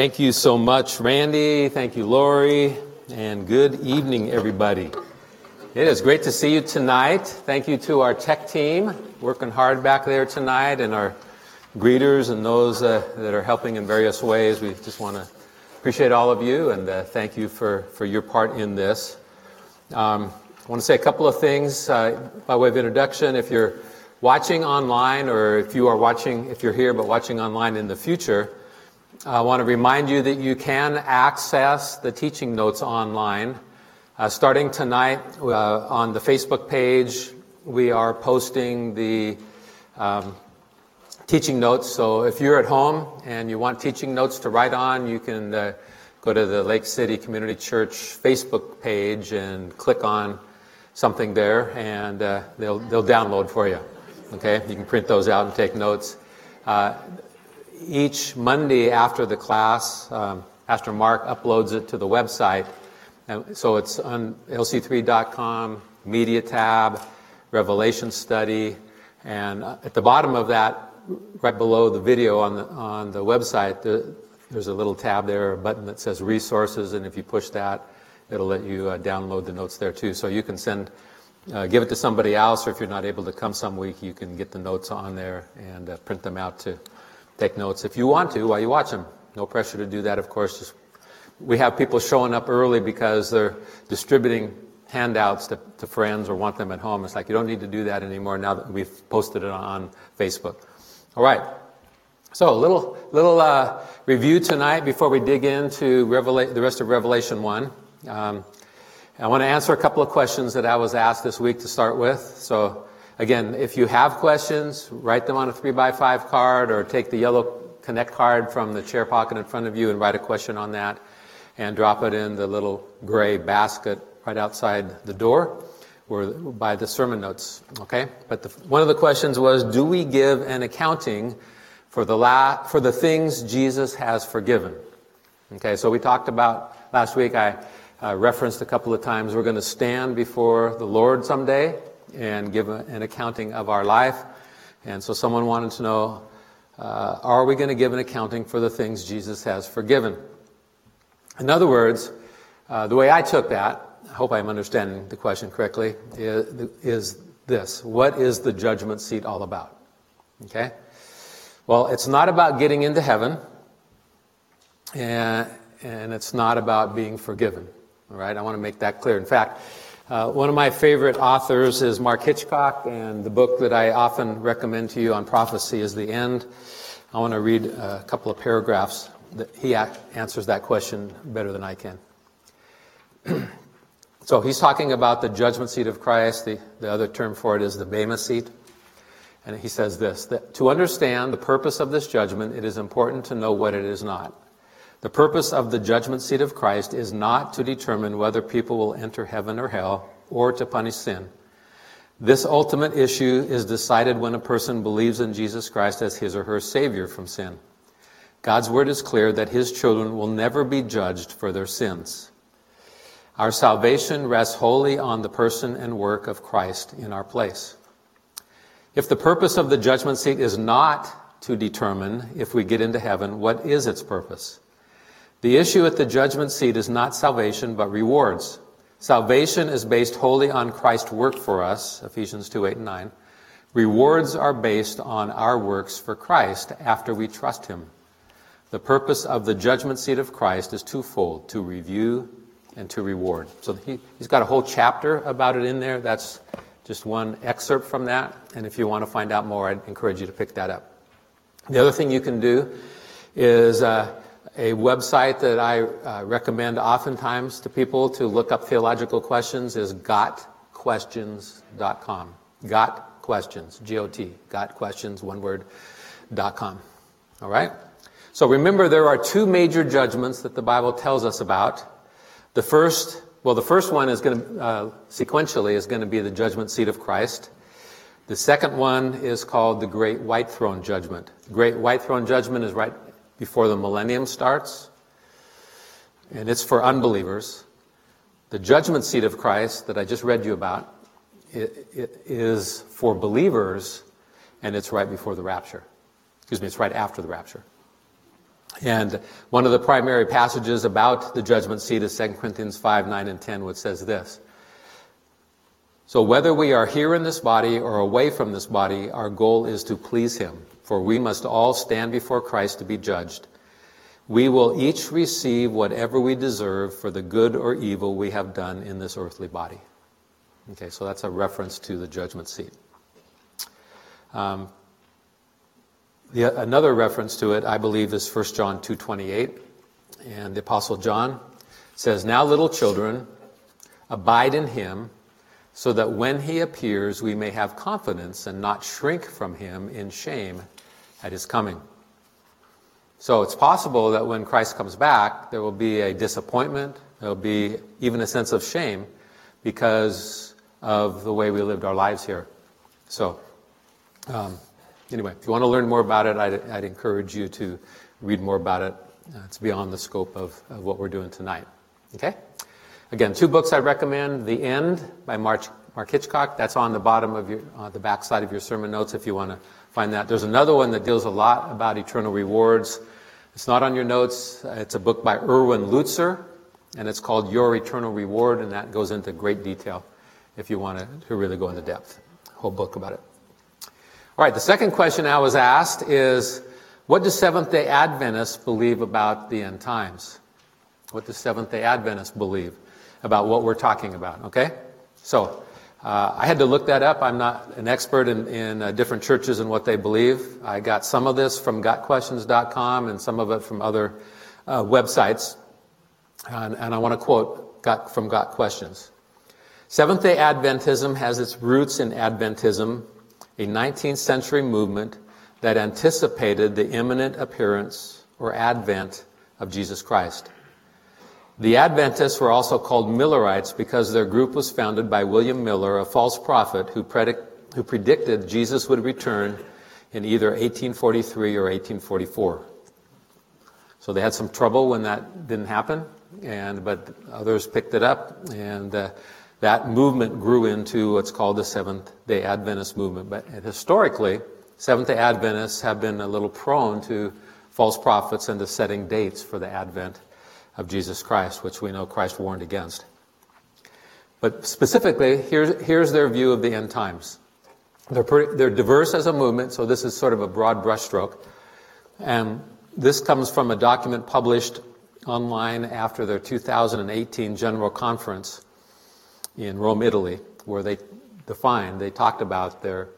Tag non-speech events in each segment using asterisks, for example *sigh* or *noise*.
Thank you so much, Randy. Thank you, Lori. And good evening, everybody. It is great to see you tonight. Thank you to our tech team working hard back there tonight and our greeters and those uh, that are helping in various ways. We just want to appreciate all of you and uh, thank you for, for your part in this. Um, I want to say a couple of things uh, by way of introduction. If you're watching online or if you are watching, if you're here but watching online in the future, I want to remind you that you can access the teaching notes online. Uh, starting tonight uh, on the Facebook page, we are posting the um, teaching notes. So if you're at home and you want teaching notes to write on, you can uh, go to the Lake City Community Church Facebook page and click on something there, and uh, they'll they'll download for you. Okay, you can print those out and take notes. Uh, each Monday after the class, um, Pastor Mark uploads it to the website. And so it's on lc3.com, media tab, Revelation study, and at the bottom of that, right below the video on the, on the website, the, there's a little tab there, a button that says resources, and if you push that, it'll let you uh, download the notes there too. So you can send, uh, give it to somebody else, or if you're not able to come some week, you can get the notes on there and uh, print them out to take notes if you want to while you watch them. No pressure to do that, of course. Just, we have people showing up early because they're distributing handouts to, to, friends or want them at home. It's like you don't need to do that anymore now that we've posted it on Facebook. All right. So a little little uh, review tonight before we dig into Revela- the rest of Revelation one. Um, I want to answer a couple of questions that I was asked this week to start with. So Again, if you have questions, write them on a three by five card or take the yellow connect card from the chair pocket in front of you and write a question on that and drop it in the little gray basket right outside the door or by the sermon notes. Okay? But the, one of the questions was, do we give an accounting for the la- for the things Jesus has forgiven? Okay, so we talked about last week. I uh, referenced a couple of times. We're going to stand before the Lord someday and give a, an accounting of our life. And so someone wanted to know uh, are we going to give an accounting for the things Jesus has forgiven? In other words, uh, the way I took that, I hope I'm understanding the question correctly, is, is this What is the judgment seat all about? Okay? Well, it's not about getting into heaven, and, and it's not about being forgiven. All right? I want to make that clear. In fact, uh, one of my favorite authors is Mark Hitchcock, and the book that I often recommend to you on prophecy is The End. I want to read a couple of paragraphs that he answers that question better than I can. *clears throat* so he's talking about the judgment seat of Christ. The, the other term for it is the Bema seat. And he says this that to understand the purpose of this judgment, it is important to know what it is not. The purpose of the judgment seat of Christ is not to determine whether people will enter heaven or hell or to punish sin. This ultimate issue is decided when a person believes in Jesus Christ as his or her Savior from sin. God's word is clear that his children will never be judged for their sins. Our salvation rests wholly on the person and work of Christ in our place. If the purpose of the judgment seat is not to determine if we get into heaven, what is its purpose? The issue at the judgment seat is not salvation, but rewards. Salvation is based wholly on Christ's work for us, Ephesians 2 8 and 9. Rewards are based on our works for Christ after we trust Him. The purpose of the judgment seat of Christ is twofold to review and to reward. So he, has got a whole chapter about it in there. That's just one excerpt from that. And if you want to find out more, I'd encourage you to pick that up. The other thing you can do is uh, a website that I uh, recommend oftentimes to people to look up theological questions is gotquestions.com. Got questions, G O T, got questions, one word, dot com. All right? So remember, there are two major judgments that the Bible tells us about. The first, well, the first one is going to, uh, sequentially, is going to be the judgment seat of Christ. The second one is called the Great White Throne Judgment. The Great White Throne Judgment is right before the millennium starts, and it's for unbelievers. The judgment seat of Christ that I just read you about it, it is for believers, and it's right before the rapture. Excuse me, it's right after the rapture. And one of the primary passages about the judgment seat is 2 Corinthians 5, 9, and 10, which says this. So whether we are here in this body or away from this body, our goal is to please him, for we must all stand before Christ to be judged. We will each receive whatever we deserve for the good or evil we have done in this earthly body. Okay, so that's a reference to the judgment seat. Um, the, another reference to it, I believe, is 1 John 2.28. And the Apostle John says, Now little children, abide in him, so that when he appears, we may have confidence and not shrink from him in shame at his coming. So it's possible that when Christ comes back, there will be a disappointment, there will be even a sense of shame because of the way we lived our lives here. So, um, anyway, if you want to learn more about it, I'd, I'd encourage you to read more about it. Uh, it's beyond the scope of, of, what we're doing tonight. Okay? Again, two books I recommend The End by Mark, Mark Hitchcock. That's on the bottom of your, uh, the back side of your sermon notes if you want to find that. There's another one that deals a lot about eternal rewards. It's not on your notes. It's a book by Erwin Lutzer, and it's called Your Eternal Reward, and that goes into great detail if you want to, really go into depth. Whole book about it. All right, the second question I was asked is what do Seventh day Adventists believe about the end times? What do Seventh day Adventists believe about what we're talking about? Okay? So, uh, I had to look that up. I'm not an expert in, in uh, different churches and what they believe. I got some of this from gotquestions.com and some of it from other uh, websites. And, and I want to quote got, from Got Questions. Seventh day Adventism has its roots in Adventism a 19th century movement that anticipated the imminent appearance or advent of Jesus Christ. The Adventists were also called Millerites because their group was founded by William Miller, a false prophet who, predict, who predicted Jesus would return in either 1843 or 1844. So they had some trouble when that didn't happen, and but others picked it up, and uh, that movement grew into what's called the Seventh day Adventist movement. But historically, Seventh day Adventists have been a little prone to false prophets and to setting dates for the advent of Jesus Christ, which we know Christ warned against. But specifically, here's, here's their view of the end times. They're, pretty, they're diverse as a movement, so this is sort of a broad brushstroke. And this comes from a document published online after their 2018 General Conference in Rome, Italy, where they defined, they talked about their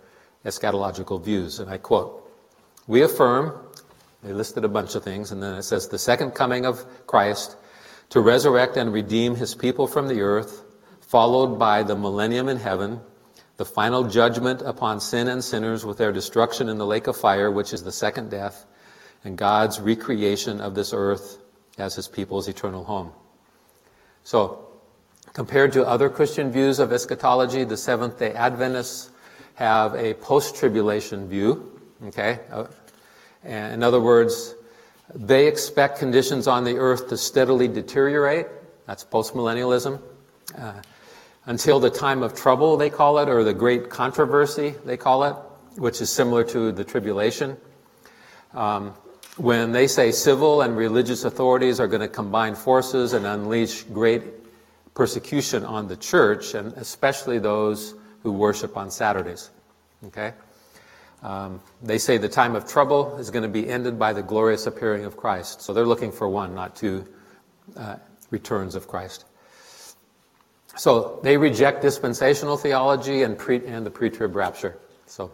eschatological views. And I quote, We affirm, they listed a bunch of things, and then it says, the second coming of Christ to resurrect and redeem his people from the earth, followed by the millennium in heaven, the final judgment upon sin and sinners with their destruction in the lake of fire, which is the second death, and God's recreation of this earth as his people's eternal home. So, Compared to other Christian views of eschatology, the Seventh day Adventists have a post tribulation view. Okay? Uh, In other words, they expect conditions on the earth to steadily deteriorate. That's postmillennialism. Uh, until the time of trouble, they call it, or the great controversy, they call it, which is similar to the tribulation. Um, when they say civil and religious authorities are going to combine forces and unleash great persecution on the church, and especially those who worship on Saturdays. Okay? Um, they say the time of trouble is going to be ended by the glorious appearing of Christ. So they're looking for one, not two uh, returns of Christ. So they reject dispensational theology and, pre- and the pre-trib rapture. So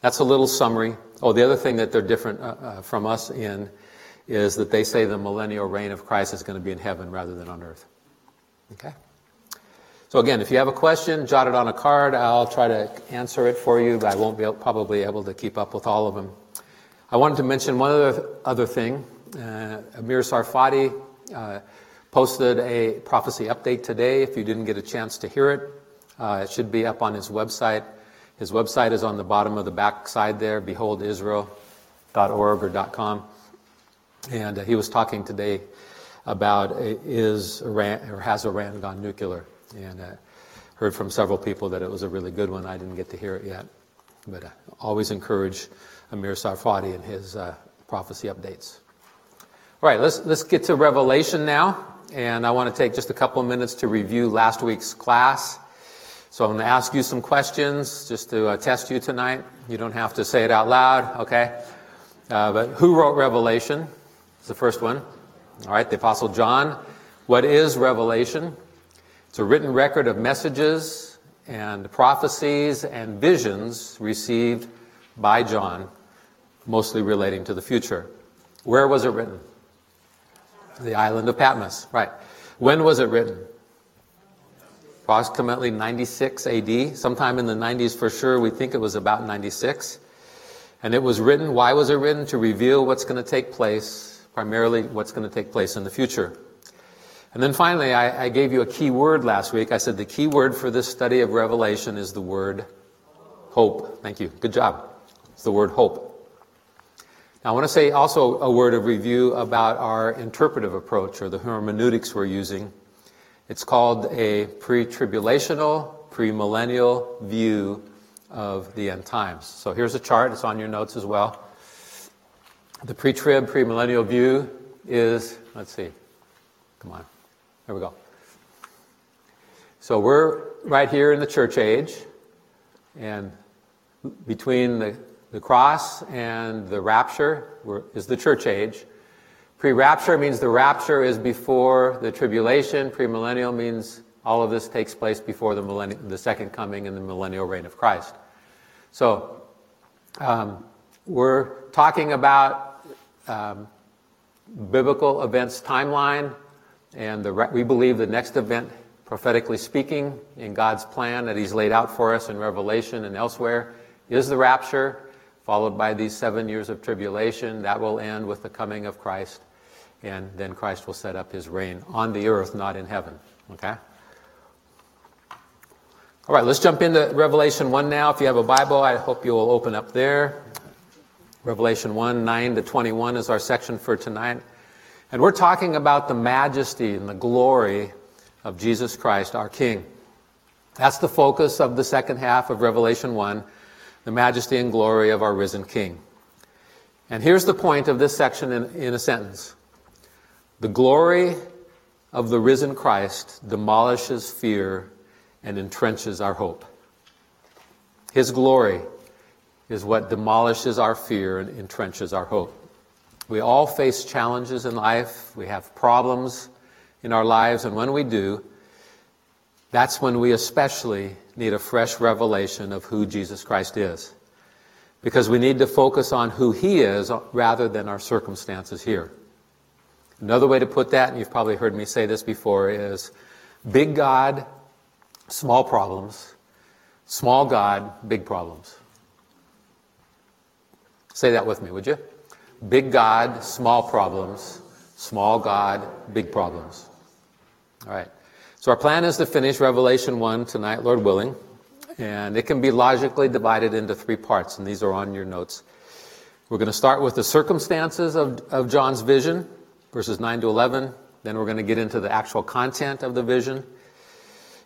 that's a little summary. Oh, the other thing that they're different uh, uh, from us in is that they say the millennial reign of Christ is going to be in heaven rather than on earth. Okay? So again, if you have a question, jot it on a card. I'll try to answer it for you, but I won't be probably able to keep up with all of them. I wanted to mention one other, other thing. Uh, Amir Tsarfati uh, posted a prophecy update today. If you didn't get a chance to hear it, uh, it should be up on his website. His website is on the bottom of the back side there, beholdisrael.org or .com. And uh, he was talking today about is Iran, or has Iran gone nuclear? And uh, heard from several people that it was a really good one. I didn't get to hear it yet. But uh, always encourage Amir Tsarfati and his uh, prophecy updates. All right, let's, let's get to Revelation now. And I want to take just a couple of minutes to review last week's class. So I'm going to ask you some questions just to uh, test you tonight. You don't have to say it out loud, okay? Uh, but who wrote Revelation? It's the first one. All right, the Apostle John. What is Revelation? It's a written record of messages and prophecies and visions received by John, mostly relating to the future. Where was it written? The island of Patmos, right. When was it written? Approximately 96 AD, sometime in the 90s for sure. We think it was about 96. And it was written, why was it written? To reveal what's going to take place, primarily what's going to take place in the future. And then finally, I, I, gave you a key word last week. I said the key word for this study of Revelation is the word hope. Thank you. Good job. It's the word hope. Now, I want to say also a word of review about our interpretive approach or the hermeneutics we're using. It's called a pre tribulational, premillennial view of the end times. So here's a chart, it's on your notes as well. The pre trib, premillennial view is, let's see, come on, there we go. So we're right here in the church age, and between the the cross and the rapture is the church age. Pre rapture means the rapture is before the tribulation. Premillennial means all of this takes place before the, millenni- the second coming and the millennial reign of Christ. So, um, we're talking about um, biblical events timeline, and the we believe the next event, prophetically speaking, in God's plan that He's laid out for us in Revelation and elsewhere, is the rapture followed by these seven years of tribulation. That will end with the coming of Christ, and then Christ will set up his reign on the earth, not in heaven. Okay? All right, let's jump into Revelation 1 now. If you have a Bible, I hope you will open up there. Revelation 1, 9 to 21 is our section for tonight. And we're talking about the majesty and the glory of Jesus Christ, our King. That's the focus of the second half of Revelation 1 the majesty and glory of our risen King. And here's the point of this section in, in a sentence The glory of the risen Christ demolishes fear and entrenches our hope. His glory is what demolishes our fear and entrenches our hope. We all face challenges in life, we have problems in our lives, and when we do, that's when we especially need a fresh revelation of who Jesus Christ is. Because we need to focus on who He is rather than our circumstances here. Another way to put that, and you've probably heard me say this before, is big God, small problems. Small God, big problems. Say that with me, would you? Big God, small problems. Small God, big problems. All right. So our plan is to finish Revelation 1 tonight, Lord willing. And it can be logically divided into three parts, and these are on your notes. We're going to start with the circumstances of, of John's vision, verses 9 to 11. Then we're going to get into the actual content of the vision.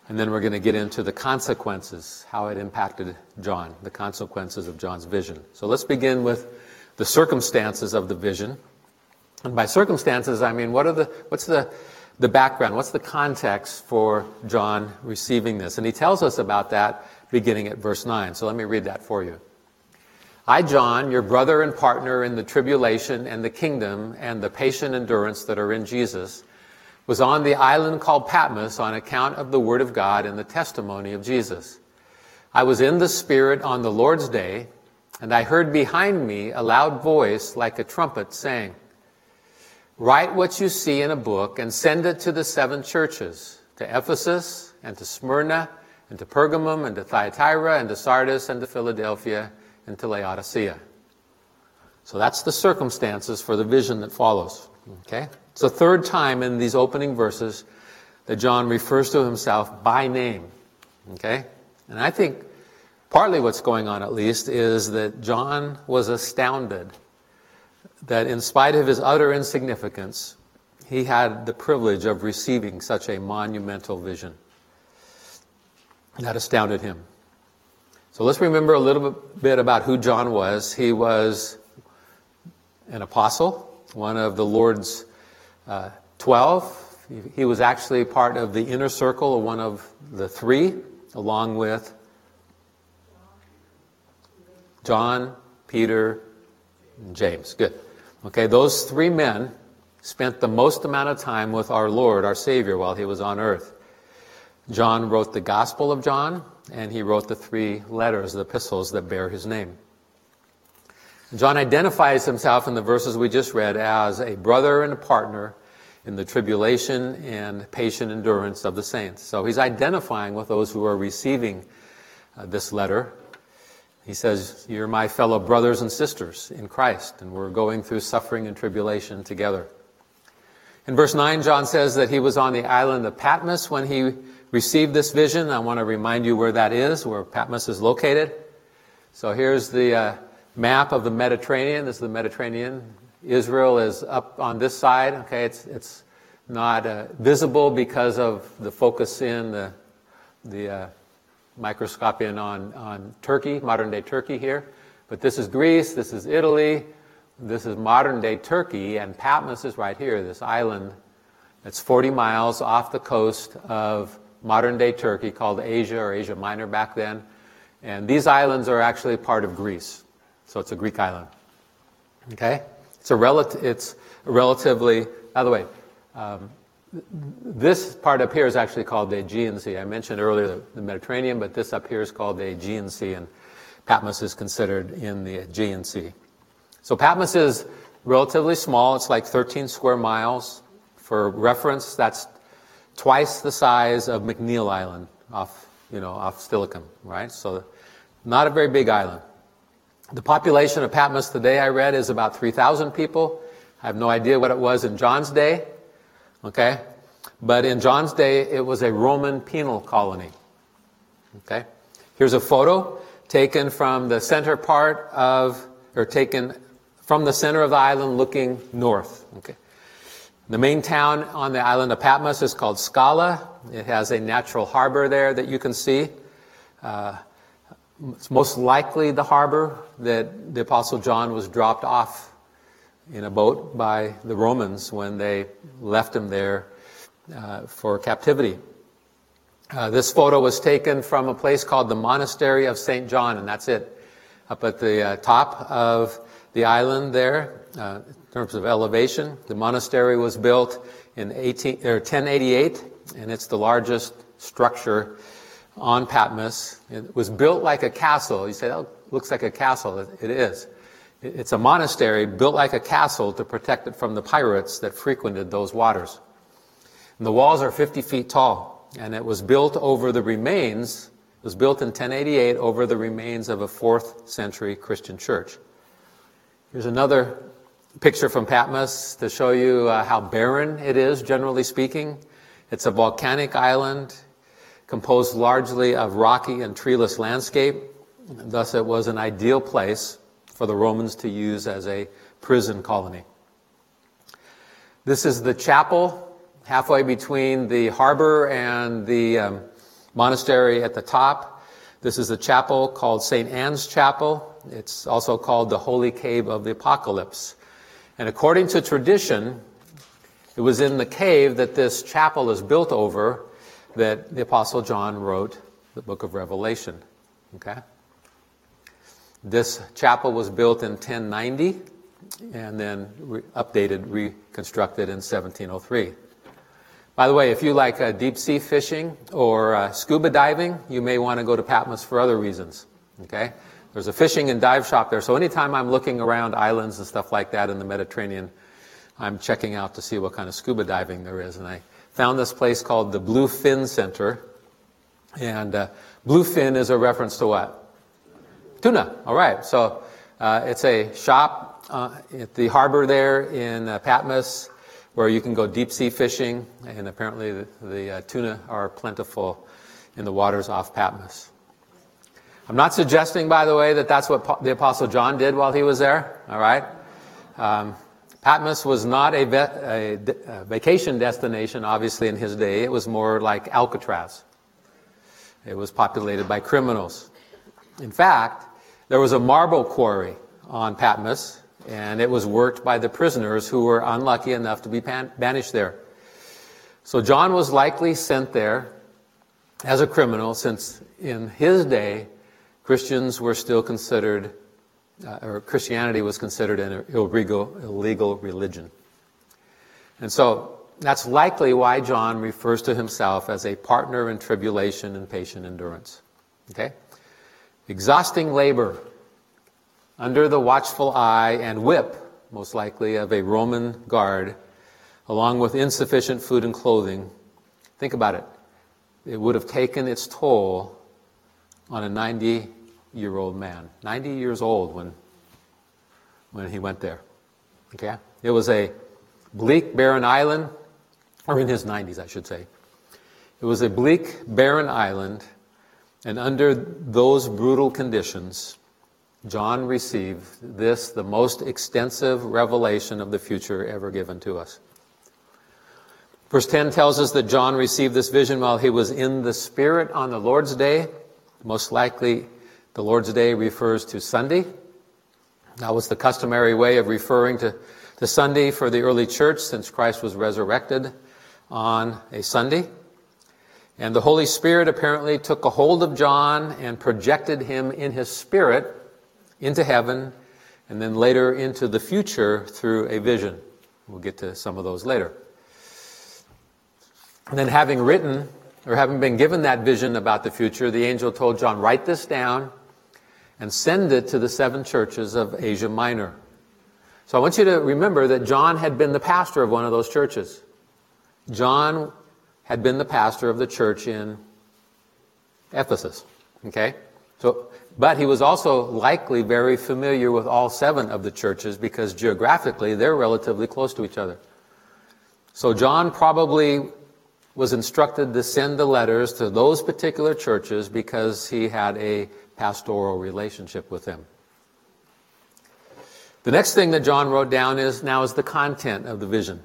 And then we're going to get into the consequences, how it impacted John, the consequences of John's vision. So let's begin with the circumstances of the vision. And by circumstances, I mean, what are the, what's the, the background? What's the context for John receiving this? And he tells us about that beginning at verse 9. So let me read that for you. I, John, your brother and partner in the tribulation and the kingdom and the patient endurance that are in Jesus, was on the island called Patmos on account of the word of God and the testimony of Jesus. I was in the Spirit on the Lord's day, and I heard behind me a loud voice like a trumpet saying, Write what you see in a book and send it to the seven churches, to Ephesus and to Smyrna and to Pergamum and to Thyatira and to Sardis and to Philadelphia and to Laodicea. So that's the circumstances for the vision that follows. Okay? It's the third time in these opening verses that John refers to himself by name. Okay? And I think partly what's going on, at least, is that John was astounded that in spite of his utter insignificance, he had the privilege of receiving such a monumental vision. That astounded him. So let's remember a little bit about who John was. He was an apostle, one of the Lord's uh, 12. He was actually part of the inner circle one of the three, along with John, Peter, and James. Good. Okay, those three men spent the most amount of time with our Lord, our Savior, while he was on earth. John wrote the Gospel of John, and he wrote the three letters, the epistles that bear his name. John identifies himself in the verses we just read as a brother and a partner in the tribulation and patient endurance of the saints. So he's identifying with those who are receiving uh, this letter. He says, You're my fellow brothers and sisters in Christ, and we're going through suffering and tribulation together. In verse 9, John says that he was on the island of Patmos when he received this vision. I want to remind you where that is, where Patmos is located. So here's the uh, map of the Mediterranean. This is the Mediterranean. Israel is up on this side. Okay, it's it's not uh, visible because of the focus in the the uh, microscopian on on Turkey, modern day Turkey here. But this is Greece. This is Italy. This is modern day Turkey, and Patmos is right here. This island that's 40 miles off the coast of modern day Turkey, called Asia or Asia Minor back then. And these islands are actually part of Greece. So it's a Greek island. Okay? It's a, rel- it's a relatively, by the way, um, this part up here is actually called the Aegean Sea. I mentioned earlier the, Mediterranean, but this up here is called the Aegean Sea, and Patmos is considered in the Aegean Sea. So Patmos is relatively small. It's like 13 square miles. For reference, that's twice the size of McNeil Island off, you know, off Steilacoom, right? So not a very big island. The population of Patmos today, I read, is about 3,000 people. I have no idea what it was in John's day. Okay? But in John's day, it was a Roman penal colony. Okay? Here's a photo taken from the center part of, or taken from the center of the island looking north. Okay? The main town on the island of Patmos is called Scala. It has a natural harbor there that you can see. Uh, it's most likely the harbor that the Apostle John was dropped off in a boat by the Romans when they left him there uh, for captivity. Uh, this photo was taken from a place called the Monastery of St. John, and that's it. Up at the uh, top of the island there, uh, in terms of elevation, the monastery was built in 18, 1088, and it's the largest structure on Patmos. It was built like a castle. You say, that looks like a castle. It is. It's a monastery built like a castle to protect it from the pirates that frequented those waters. And the walls are 50 feet tall, and it was built over the remains, it was built in 1088 over the remains of a 4th century Christian church. Here's another picture from Patmos to show you uh, how barren it is, generally speaking. It's a volcanic island composed largely of rocky and treeless landscape. Thus, it was an ideal place for the Romans to use as a prison colony. This is the chapel, halfway between the harbor and the um, monastery at the top. This is a chapel called St. Anne's Chapel. It's also called the Holy Cave of the Apocalypse. And according to tradition, it was in the cave that this chapel is built over that the Apostle John wrote the book of Revelation. Okay? This chapel was built in 1090 and then re- updated, reconstructed in 1703. By the way, if you like uh, deep sea fishing or uh, scuba diving, you may want to go to Patmos for other reasons. Okay? There's a fishing and dive shop there, so anytime I'm looking around islands and stuff like that in the Mediterranean, I'm checking out to see what kind of scuba diving there is, and I found this place called the Bluefin Center. And uh, bluefin is a reference to what? Tuna. All right. So uh, it's a shop uh, at the harbor there in uh, Patmos where you can go deep sea fishing, and apparently the, the uh, tuna are plentiful in the waters off Patmos. I'm not suggesting, by the way, that that's what the Apostle John did while he was there. All right. Um, Patmos was not a, a, a, vacation destination, obviously, in his day. It was more like Alcatraz. It was populated by criminals. In fact, there was a marble quarry on Patmos, and it was worked by the prisoners who were unlucky enough to be banished there. So John was likely sent there as a criminal, since in his day, Christians were still considered, uh, or Christianity was considered an illegal, illegal religion. And so that's likely why John refers to himself as a partner in tribulation and patient endurance. Okay? Exhausting labor under the watchful eye and whip, most likely, of a Roman guard, along with insufficient food and clothing. Think about it. It would have taken its toll on a 90 year old man. 90 years old when, when he went there. Okay? It was a bleak, barren island or in his 90s, I should say. It was a bleak, barren island, and under those brutal conditions, John received this, the most extensive revelation of the future ever given to us. Verse 10 tells us that John received this vision while he was in the Spirit on the Lord's Day. Most likely, the Lord's Day refers to Sunday. That was the customary way of referring to, to Sunday for the early church since Christ was resurrected on a Sunday. And the Holy Spirit apparently took a hold of John and projected him in his spirit into heaven and then later into the future through a vision. We'll get to some of those later. And then, having written or having been given that vision about the future, the angel told John, Write this down and send it to the seven churches of Asia Minor. So I want you to remember that John had been the pastor of one of those churches. John had been the pastor of the church in Ephesus. Okay? So, but he was also likely very familiar with all seven of the churches because geographically they're relatively close to each other. So John probably was instructed to send the letters to those particular churches because he had a pastoral relationship with them. The next thing that John wrote down is now is the content of the vision.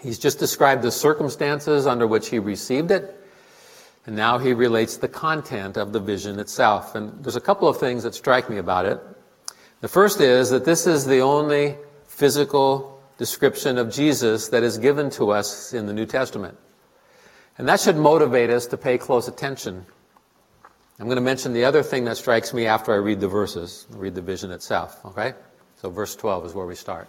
He's just described the circumstances under which he received it, and now he relates the content of the vision itself. And there's a couple of things that strike me about it. The first is that this is the only physical description of Jesus that is given to us in the New Testament. And that should motivate us to pay close attention. I'm going to mention the other thing that strikes me after I read the verses, read the vision itself, okay? So verse 12 is where we start.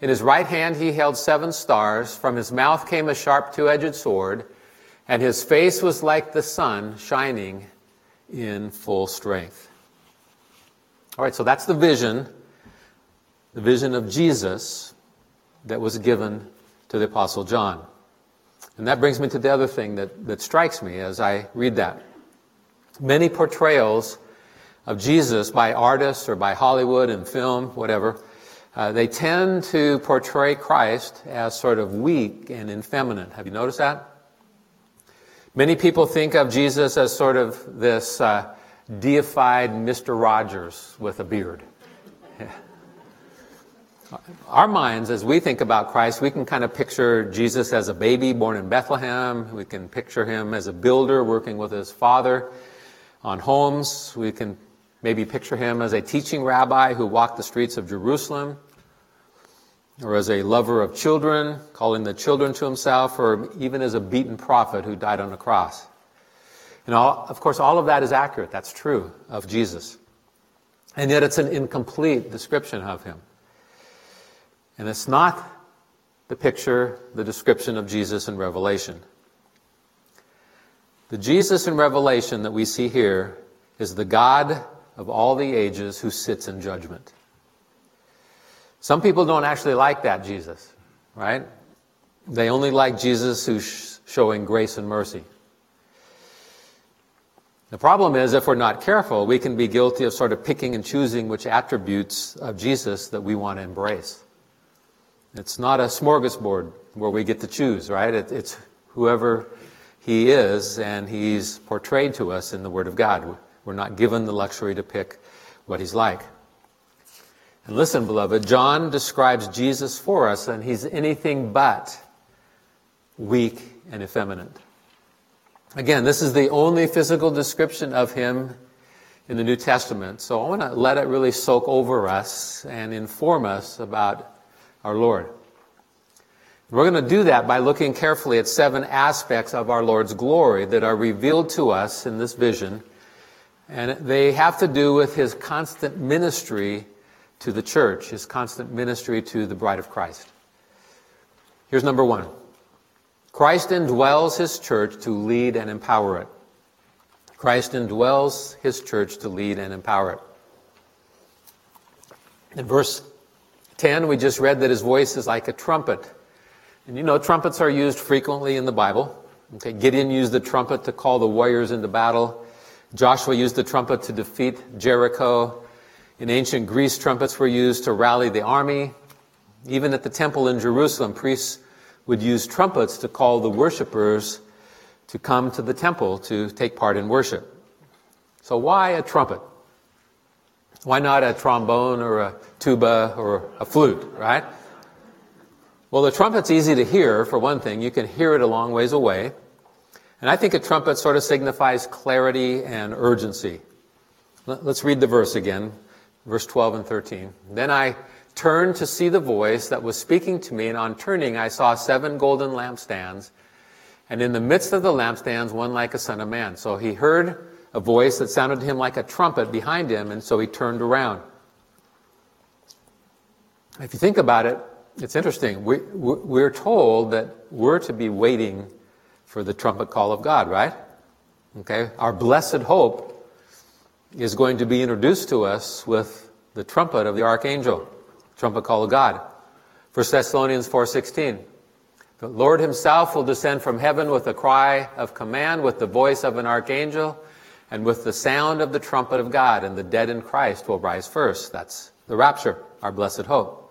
In his right hand he held seven stars. From his mouth came a sharp two edged sword, and his face was like the sun shining in full strength. All right, so that's the vision, the vision of Jesus that was given to the Apostle John. And that brings me to the other thing that, that strikes me as I read that. Many portrayals of Jesus by artists or by Hollywood and film, whatever, uh, they tend to portray Christ as sort of weak and effeminate. Have you noticed that? Many people think of Jesus as sort of this uh, deified Mr. Rogers with a beard. *laughs* Our minds, as we think about Christ, we can kind of picture Jesus as a baby born in Bethlehem. We can picture him as a builder working with his father on homes. We can maybe picture him as a teaching rabbi who walked the streets of Jerusalem or as a lover of children, calling the children to himself, or even as a beaten prophet who died on a cross. And all, of course, all of that is accurate. That's true of Jesus. And yet it's an incomplete description of him. And it's not the picture, the description of Jesus in Revelation. The Jesus in Revelation that we see here is the God of all the ages who sits in judgment. Some people don't actually like that Jesus, right? They only like Jesus who's showing grace and mercy. The problem is, if we're not careful, we can be guilty of sort of picking and choosing which attributes of Jesus that we want to embrace. It's not a smorgasbord where we get to choose, right? It, it's whoever he is, and he's portrayed to us in the Word of God. We're not given the luxury to pick what he's like. And listen, beloved, John describes Jesus for us, and he's anything but weak and effeminate. Again, this is the only physical description of him in the New Testament. So I want to let it really soak over us and inform us about our Lord. We're going to do that by looking carefully at seven aspects of our Lord's glory that are revealed to us in this vision. And they have to do with his constant ministry to the church, his constant ministry to the bride of Christ. Here's number one Christ indwells his church to lead and empower it. Christ indwells his church to lead and empower it. In verse 10, we just read that his voice is like a trumpet. And you know, trumpets are used frequently in the Bible. Okay, Gideon used the trumpet to call the warriors into battle. Joshua used the trumpet to defeat Jericho. In ancient Greece, trumpets were used to rally the army. Even at the temple in Jerusalem, priests would use trumpets to call the worshippers to come to the temple to take part in worship. So why a trumpet? Why not a trombone or a tuba or a flute, right? Well, the trumpet's easy to hear, for one thing. You can hear it a long ways away. And I think a trumpet sort of signifies clarity and urgency. Let's read the verse again, verse 12 and 13. Then I turned to see the voice that was speaking to me, and on turning, I saw seven golden lampstands, and in the midst of the lampstands, one like a son of man. So he heard a voice that sounded to him like a trumpet behind him, and so he turned around. If you think about it, it's interesting. We, we're told that we're to be waiting for the trumpet call of God, right? Okay? Our blessed hope is going to be introduced to us with the trumpet of the archangel trumpet call of God. 1 Thessalonians 4.16. The Lord himself will descend from heaven with a cry of command, with the voice of an archangel, and with the sound of the trumpet of God, and the dead in Christ will rise first. That's the rapture, our blessed hope.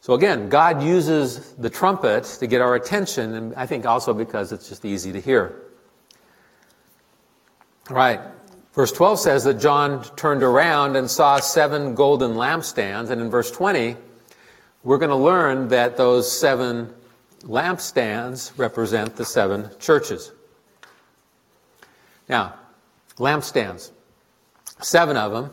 So again, God uses the trumpet to get our attention, and I think also because it's just easy to hear. All right. Verse 12 says that John turned around and saw seven golden lampstands. And in verse 20, we're going to learn that those seven lampstands represent the seven churches. Now, lampstands, seven of them.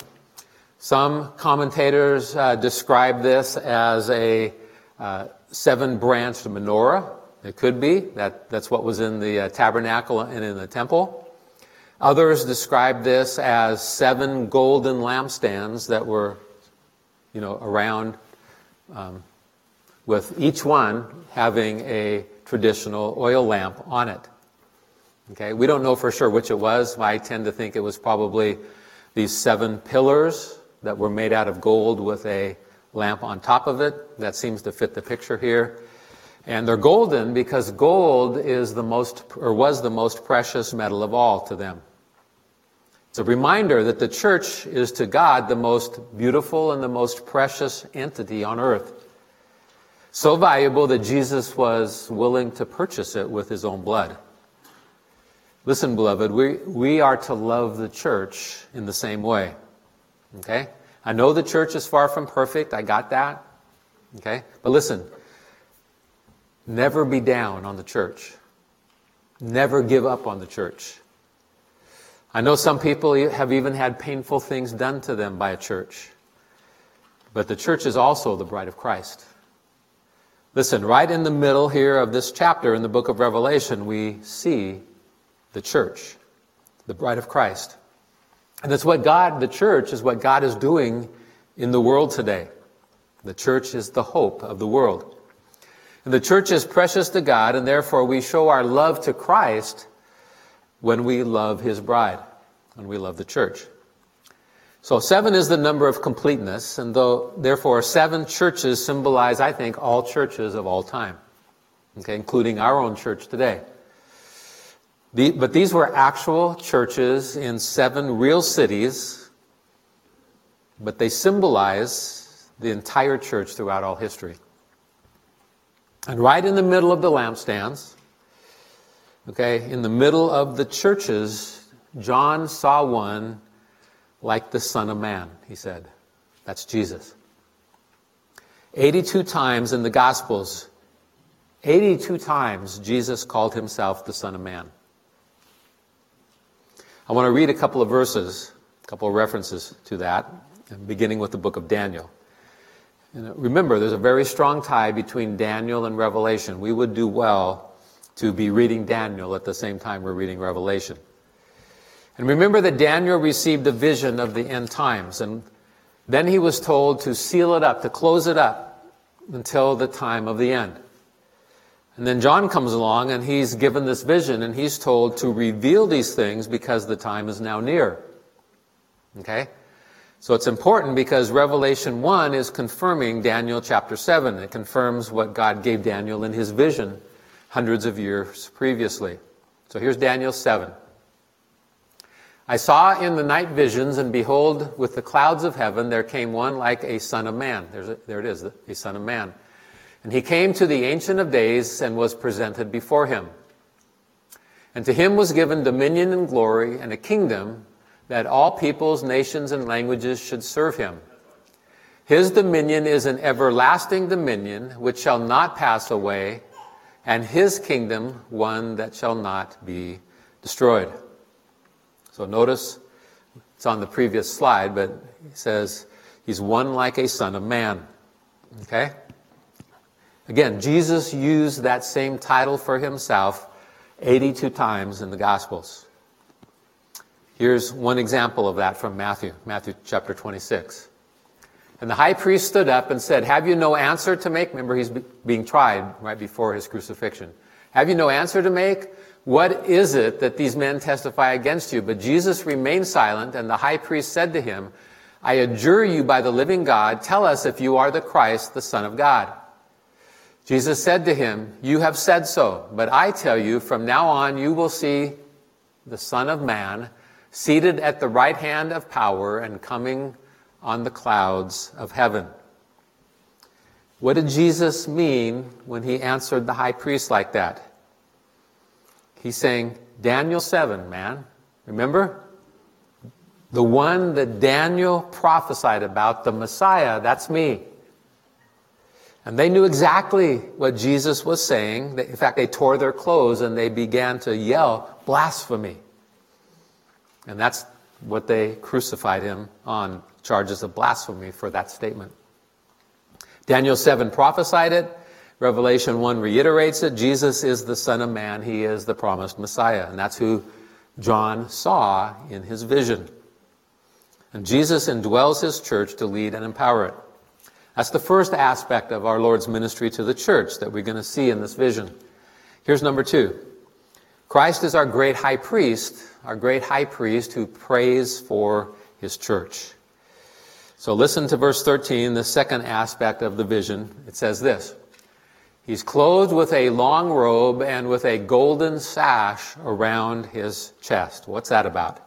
Some commentators uh, describe this as a uh, seven branched menorah. It could be. That, that's what was in the uh, tabernacle and in the temple. Others describe this as seven golden lampstands that were, you know, around, um, with each one having a traditional oil lamp on it. Okay, we don't know for sure which it was. I tend to think it was probably these seven pillars that were made out of gold with a lamp on top of it. That seems to fit the picture here. And they're golden because gold is the most, or was the most precious metal of all to them. It's a reminder that the church is to God the most beautiful and the most precious entity on earth. So valuable that Jesus was willing to purchase it with his own blood. Listen, beloved, we, we are to love the church in the same way. Okay? I know the church is far from perfect. I got that. Okay? But listen, never be down on the church. Never give up on the church. I know some people have even had painful things done to them by a church. But the church is also the bride of Christ. Listen, right in the middle here of this chapter in the book of Revelation, we see the church, the bride of Christ. And that's what God, the church, is what God is doing in the world today. The church is the hope of the world. And the church is precious to God, and therefore we show our love to Christ when we love his bride, when we love the church. So seven is the number of completeness, and though, therefore seven churches symbolize, I think, all churches of all time, okay, including our own church today. The, but these were actual churches in seven real cities, but they symbolize the entire church throughout all history. And right in the middle of the lampstands, okay, in the middle of the churches, John saw one like the Son of Man, he said. That's Jesus. 82 times in the Gospels, 82 times Jesus called himself the Son of Man. I want to read a couple of verses, a couple of references to that, beginning with the book of Daniel. And remember, there's a very strong tie between Daniel and Revelation. We would do well to be reading Daniel at the same time we're reading Revelation. And remember that Daniel received a vision of the end times, and then he was told to seal it up, to close it up until the time of the end. And then John comes along and he's given this vision and he's told to reveal these things because the time is now near. Okay? So it's important because Revelation 1 is confirming Daniel chapter 7. It confirms what God gave Daniel in his vision hundreds of years previously. So here's Daniel 7. I saw in the night visions, and behold, with the clouds of heaven, there came one like a son of man. A, there it is, a son of man. And he came to the Ancient of Days and was presented before him. And to him was given dominion and glory and a kingdom that all peoples, nations, and languages should serve him. His dominion is an everlasting dominion which shall not pass away, and his kingdom one that shall not be destroyed. So notice it's on the previous slide, but he says he's one like a son of man. Okay? Again, Jesus used that same title for himself 82 times in the Gospels. Here's one example of that from Matthew, Matthew chapter 26. And the high priest stood up and said, Have you no answer to make? Remember, he's being tried right before his crucifixion. Have you no answer to make? What is it that these men testify against you? But Jesus remained silent, and the high priest said to him, I adjure you by the living God, tell us if you are the Christ, the Son of God. Jesus said to him, You have said so, but I tell you, from now on you will see the Son of Man seated at the right hand of power and coming on the clouds of heaven. What did Jesus mean when he answered the high priest like that? He's saying, Daniel 7, man. Remember? The one that Daniel prophesied about, the Messiah, that's me. And they knew exactly what Jesus was saying. In fact, they tore their clothes and they began to yell, blasphemy. And that's what they crucified him on charges of blasphemy for that statement. Daniel 7 prophesied it. Revelation 1 reiterates it. Jesus is the Son of Man. He is the promised Messiah. And that's who John saw in his vision. And Jesus indwells his church to lead and empower it. That's the first aspect of our Lord's ministry to the church that we're going to see in this vision. Here's number two Christ is our great high priest, our great high priest who prays for his church. So listen to verse 13, the second aspect of the vision. It says this He's clothed with a long robe and with a golden sash around his chest. What's that about?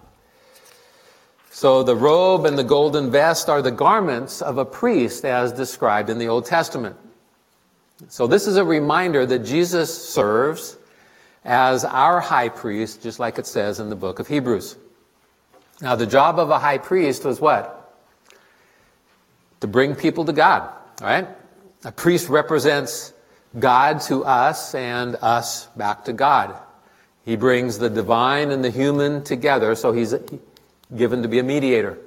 So the robe and the golden vest are the garments of a priest as described in the Old Testament. So this is a reminder that Jesus serves as our high priest, just like it says in the book of Hebrews. Now the job of a high priest was what? To bring people to God, right? A priest represents God to us and us back to God. He brings the divine and the human together, so he's given to be a mediator.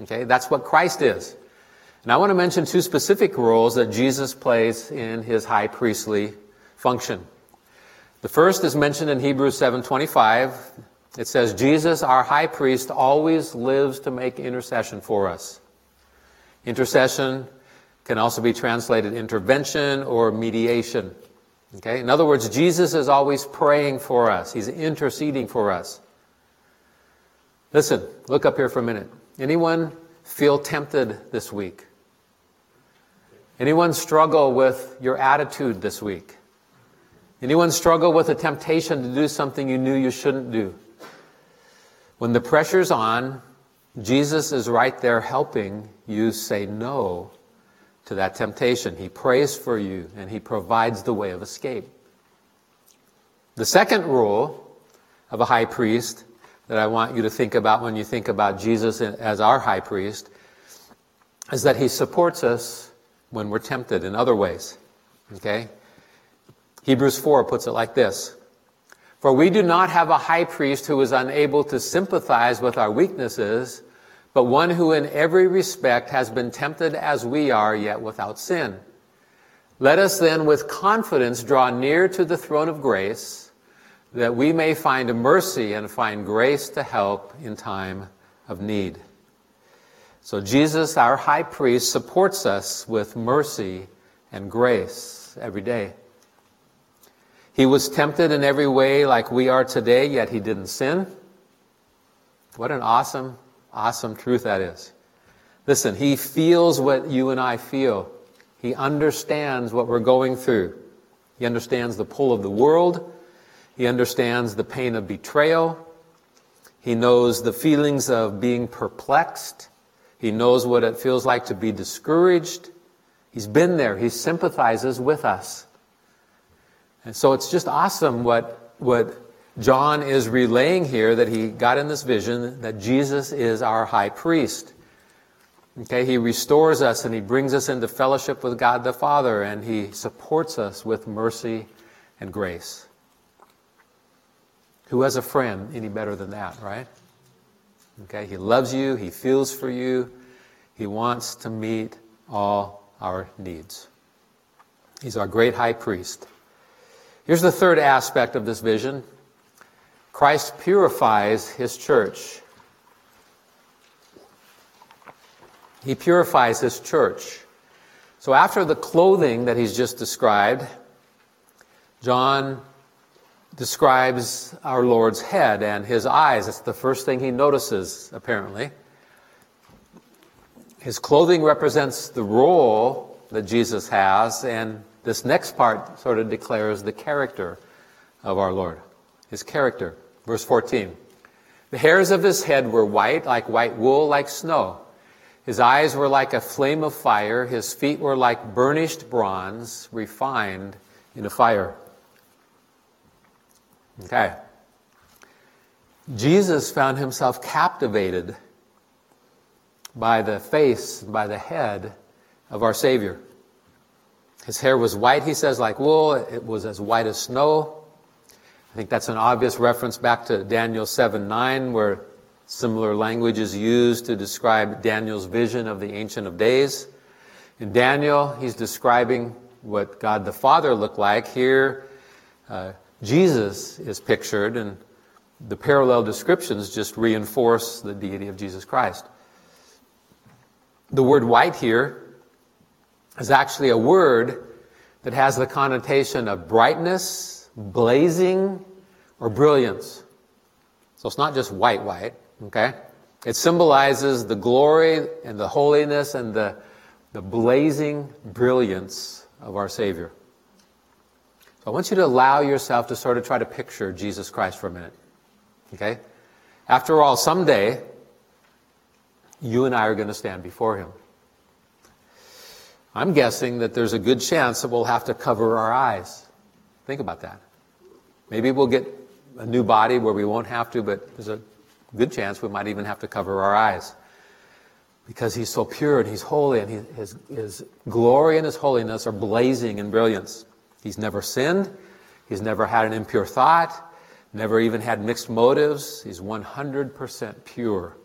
Okay, that's what Christ is. And I want to mention two specific roles that Jesus plays in his high priestly function. The first is mentioned in Hebrews 7:25. It says Jesus our high priest always lives to make intercession for us. Intercession can also be translated intervention or mediation. Okay? In other words, Jesus is always praying for us. He's interceding for us. Listen, look up here for a minute. Anyone feel tempted this week? Anyone struggle with your attitude this week? Anyone struggle with a temptation to do something you knew you shouldn't do? When the pressure's on, Jesus is right there helping you say no to that temptation. He prays for you and he provides the way of escape. The second rule of a high priest that I want you to think about when you think about Jesus as our high priest is that he supports us when we're tempted in other ways. Okay? Hebrews 4 puts it like this For we do not have a high priest who is unable to sympathize with our weaknesses but one who in every respect has been tempted as we are, yet without sin. Let us then with confidence draw near to the throne of grace, that we may find mercy and find grace to help in time of need. So Jesus, our high priest, supports us with mercy and grace every day. He was tempted in every way like we are today, yet he didn't sin. What an awesome Awesome truth that is. Listen, He feels what you and I feel. He understands what we're going through. He understands the pull of the world. He understands the pain of betrayal. He knows the feelings of being perplexed. He knows what it feels like to be discouraged. He's been there. He sympathizes with us. And so it's just awesome what, what John is relaying here that he got in this vision that Jesus is our high priest. Okay, he restores us and he brings us into fellowship with God the Father and he supports us with mercy and grace. Who has a friend any better than that, right? Okay, he loves you, he feels for you, he wants to meet all our needs. He's our great high priest. Here's the third aspect of this vision Christ purifies his church. He purifies his church. So after the clothing that he's just described, John describes our Lord's head and his eyes. That's the first thing he notices, apparently. His clothing represents the role that Jesus has, and this next part sort of declares the character of our Lord, his character. Verse 14. The hairs of his head were white, like white wool, like snow. His eyes were like a flame of fire. His feet were like burnished bronze, refined in a fire. Okay. Jesus found himself captivated by the face, by the head of our Savior. His hair was white, he says, like wool. It was as white as snow. I think that's an obvious reference back to Daniel 7 9, where similar language is used to describe Daniel's vision of the Ancient of Days. In Daniel, he's describing what God the Father looked like. Here, uh, Jesus is pictured, and the parallel descriptions just reinforce the deity of Jesus Christ. The word white here is actually a word that has the connotation of brightness blazing, or brilliance. So it's not just white, white, okay? It symbolizes the glory and the holiness and the, the blazing brilliance of our Savior. So I want you to allow yourself to sort of try to picture Jesus Christ for a minute. Okay? After all, someday, you and I are going to stand before Him. I'm guessing that there's a good chance that we'll have to cover our eyes. Think about that. Maybe we'll get a new body where we won't have to, but there's a good chance we might even have to cover our eyes. Because he's so pure and he's holy and he, his, his glory and his holiness are blazing in brilliance. He's never sinned. He's never had an impure thought, never even had mixed motives. He's 100% pure.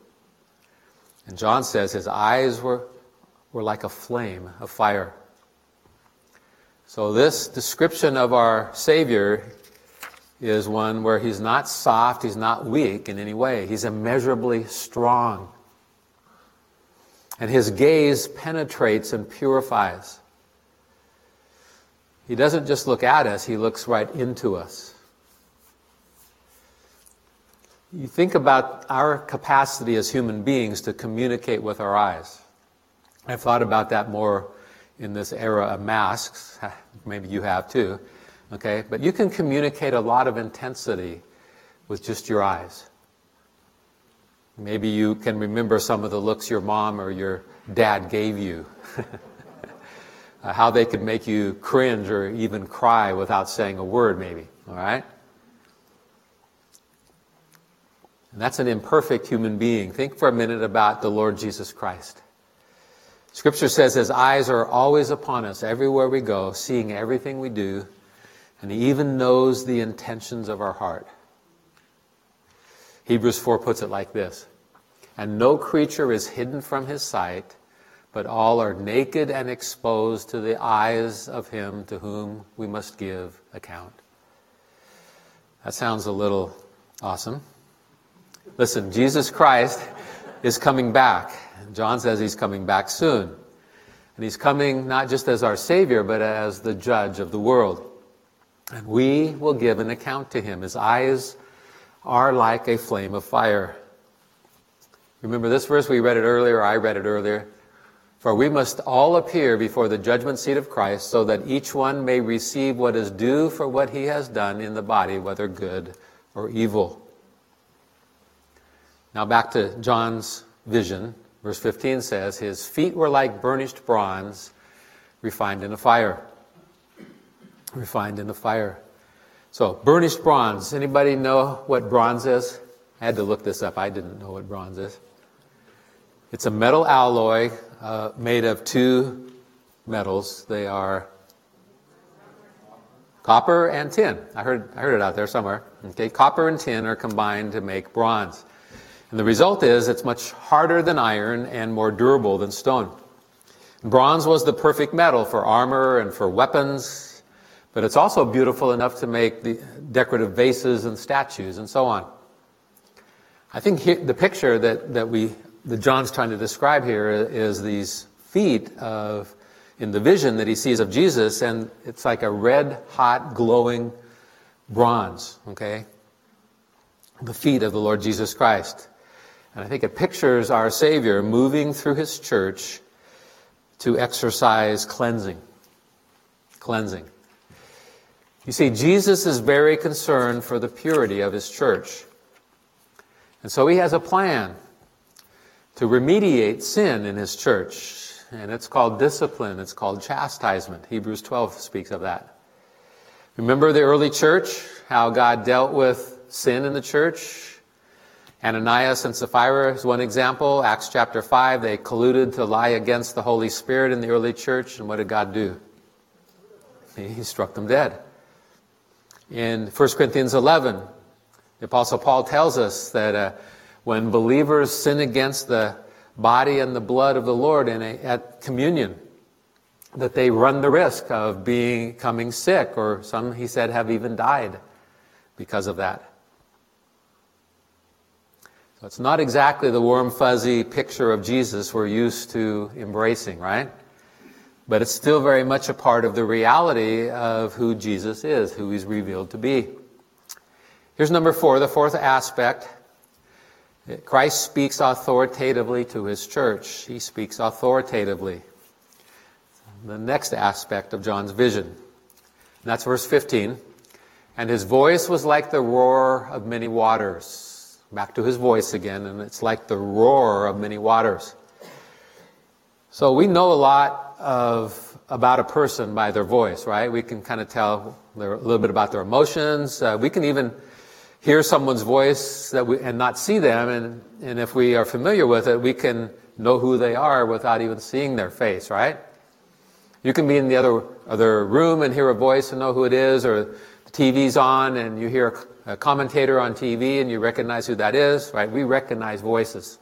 And John says his eyes were, were like a flame of fire. So, this description of our Savior is one where he's not soft, he's not weak in any way. He's immeasurably strong. And his gaze penetrates and purifies. He doesn't just look at us, he looks right into us. You think about our capacity as human beings to communicate with our eyes. I've thought about that more in this era of masks. *laughs* Maybe you have too. Okay? But you can communicate a lot of intensity with just your eyes. Maybe you can remember some of the looks your mom or your dad gave you. *laughs* uh, how they could make you cringe or even cry without saying a word, maybe. All right? And that's an imperfect human being. Think for a minute about the Lord Jesus Christ. Scripture says his eyes are always upon us everywhere we go, seeing everything we do, and he even knows the intentions of our heart. Hebrews 4 puts it like this And no creature is hidden from his sight, but all are naked and exposed to the eyes of him to whom we must give account. That sounds a little awesome. Listen, Jesus Christ is coming back. John says he's coming back soon. And he's coming not just as our Savior, but as the judge of the world. And we will give an account to him. His eyes are like a flame of fire. Remember this verse? We read it earlier. I read it earlier. For we must all appear before the judgment seat of Christ so that each one may receive what is due for what he has done in the body, whether good or evil. Now back to John's vision. Verse 15 says, His feet were like burnished bronze refined in a fire. Refined in the fire. So, burnished bronze. Anybody know what bronze is? I had to look this up. I didn't know what bronze is. It's a metal alloy uh, made of two metals. They are copper and tin. I heard, I heard it out there somewhere. Okay, copper and tin are combined to make bronze. And the result is it's much harder than iron and more durable than stone. Bronze was the perfect metal for armor and for weapons, but it's also beautiful enough to make the decorative vases and statues and so on. I think he, the picture that, that we that John's trying to describe here is these feet of in the vision that he sees of Jesus, and it's like a red hot glowing bronze, okay? The feet of the Lord Jesus Christ. And I think it pictures our Savior moving through his church to exercise cleansing. Cleansing. You see, Jesus is very concerned for the purity of his church. And so he has a plan to remediate sin in his church. And it's called discipline, it's called chastisement. Hebrews 12 speaks of that. Remember the early church, how God dealt with sin in the church? Ananias and Sapphira is one example. Acts chapter 5, they colluded to lie against the Holy Spirit in the early church, and what did God do? He struck them dead. In 1 Corinthians 11, the Apostle Paul tells us that uh, when believers sin against the body and the blood of the Lord in a, at communion, that they run the risk of being coming sick, or some, he said, have even died because of that. It's not exactly the warm, fuzzy picture of Jesus we're used to embracing, right? But it's still very much a part of the reality of who Jesus is, who he's revealed to be. Here's number four, the fourth aspect. Christ speaks authoritatively to his church. He speaks authoritatively. The next aspect of John's vision. And that's verse 15. And his voice was like the roar of many waters back to his voice again, and it's like the roar of many waters. So we know a lot of about a person by their voice, right? We can kind of tell a little bit about their emotions. Uh, we can even hear someone's voice that we, and not see them, and, and if we are familiar with it, we can know who they are without even seeing their face, right? You can be in the other other room and hear a voice and know who it is, or the TV's on and you hear a commentator on TV and you recognize who that is, right? We recognize voices.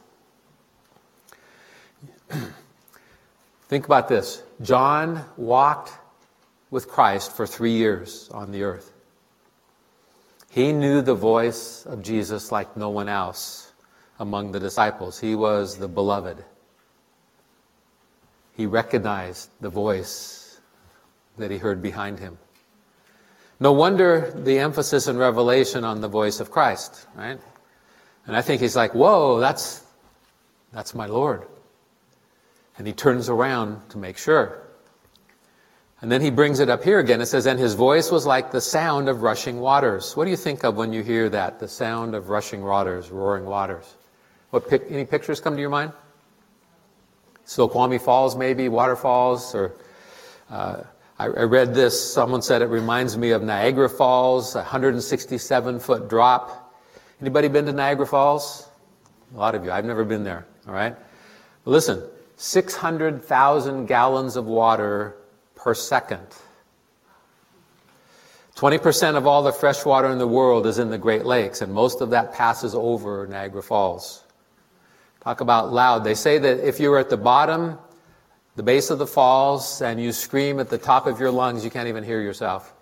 *clears throat* Think about this. John walked with Christ for three years on the earth. He knew the voice of Jesus like no one else among the disciples. He was the beloved. He recognized the voice that he heard behind him. No wonder the emphasis in Revelation on the voice of Christ, right? And I think he's like, whoa, that's, that's my Lord. And he turns around to make sure. And then he brings it up here again. It says, And his voice was like the sound of rushing waters. What do you think of when you hear that? The sound of rushing waters, roaring waters. What any pictures come to your mind? Snoqualmie Falls, maybe, waterfalls, or uh, I, I read this. Someone said it reminds me of Niagara Falls, a 167 foot drop. Anybody been to Niagara Falls? A lot of you. I've never been there. All right. Listen, 600,000 gallons of water per second. 20% of all the fresh water in the world is in the Great Lakes, and most of that passes over Niagara Falls. Talk about loud. They say that if you're at the bottom, the base of the falls, and you scream at the top of your lungs, you can't even hear yourself.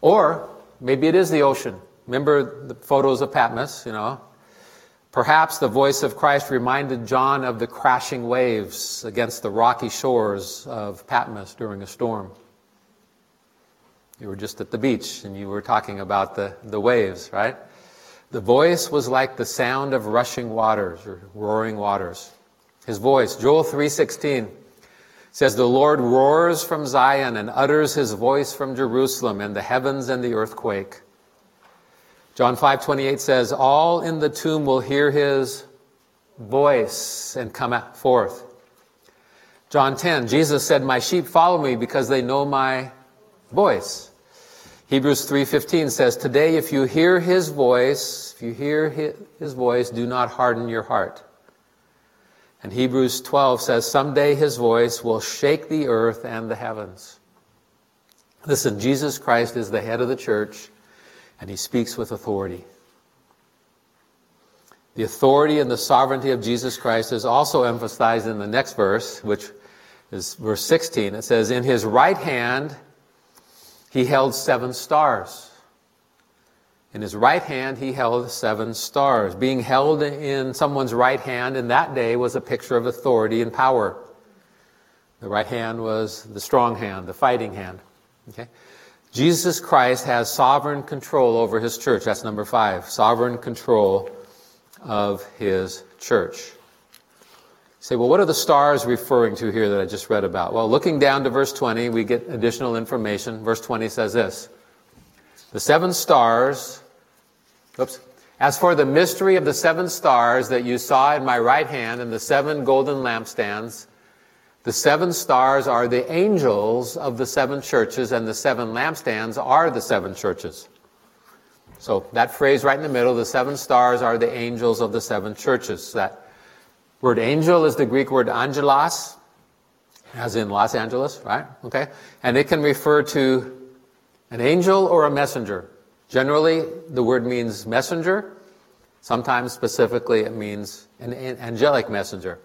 Or maybe it is the ocean. Remember the photos of Patmos, you know? Perhaps the voice of Christ reminded John of the crashing waves against the rocky shores of Patmos during a storm. You were just at the beach and you were talking about the, the waves, right? The voice was like the sound of rushing waters or roaring waters. His voice, Joel 3:16 says the Lord roars from Zion and utters his voice from Jerusalem and the heavens and the earthquake. John 5:28 says all in the tomb will hear his voice and come forth. John 10, Jesus said, "My sheep follow me because they know my voice." Hebrews 3:15 says, "Today if you hear his voice, if you hear his voice, do not harden your heart." And Hebrews 12 says, "Someday his voice will shake the earth and the heavens." Listen, Jesus Christ is the head of the church and he speaks with authority. The authority and the sovereignty of Jesus Christ is also emphasized in the next verse, which is verse 16. It says, In his right hand he held seven stars. In his right hand he held seven stars. Being held in someone's right hand in that day was a picture of authority and power. The right hand was the strong hand, the fighting hand. Okay? Jesus Christ has sovereign control over his church. That's number five. Sovereign control of his church. Say, well, what are the stars referring to here that I just read about? Well, looking down to verse 20, we get additional information. Verse 20 says this The seven stars, oops, as for the mystery of the seven stars that you saw in my right hand and the seven golden lampstands, the seven stars are the angels of the seven churches, and the seven lampstands are the seven churches. So that phrase right in the middle, the seven stars are the angels of the seven churches. That word angel is the Greek word angelos, as in Los Angeles, right? Okay. And it can refer to an angel or a messenger. Generally, the word means messenger. Sometimes specifically it means an angelic messenger.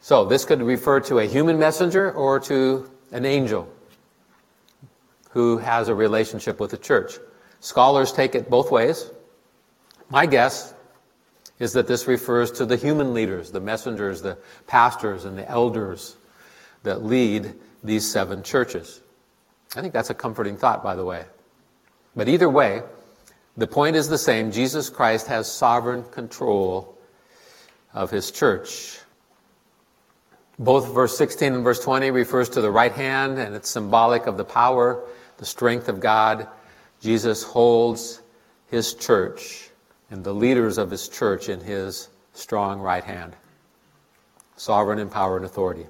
So this could refer to a human messenger or to an angel who has a relationship with the church. Scholars take it both ways. My guess is that this refers to the human leaders, the messengers, the pastors, and the elders that lead these seven churches. I think that's a comforting thought, by the way. But either way, the point is the same. Jesus Christ has sovereign control of his church. Both verse 16 and verse 20 refers to the right hand, and it's symbolic of the power, the strength of God. Jesus holds his church and the leaders of his church in his strong right hand. Sovereign in power and authority.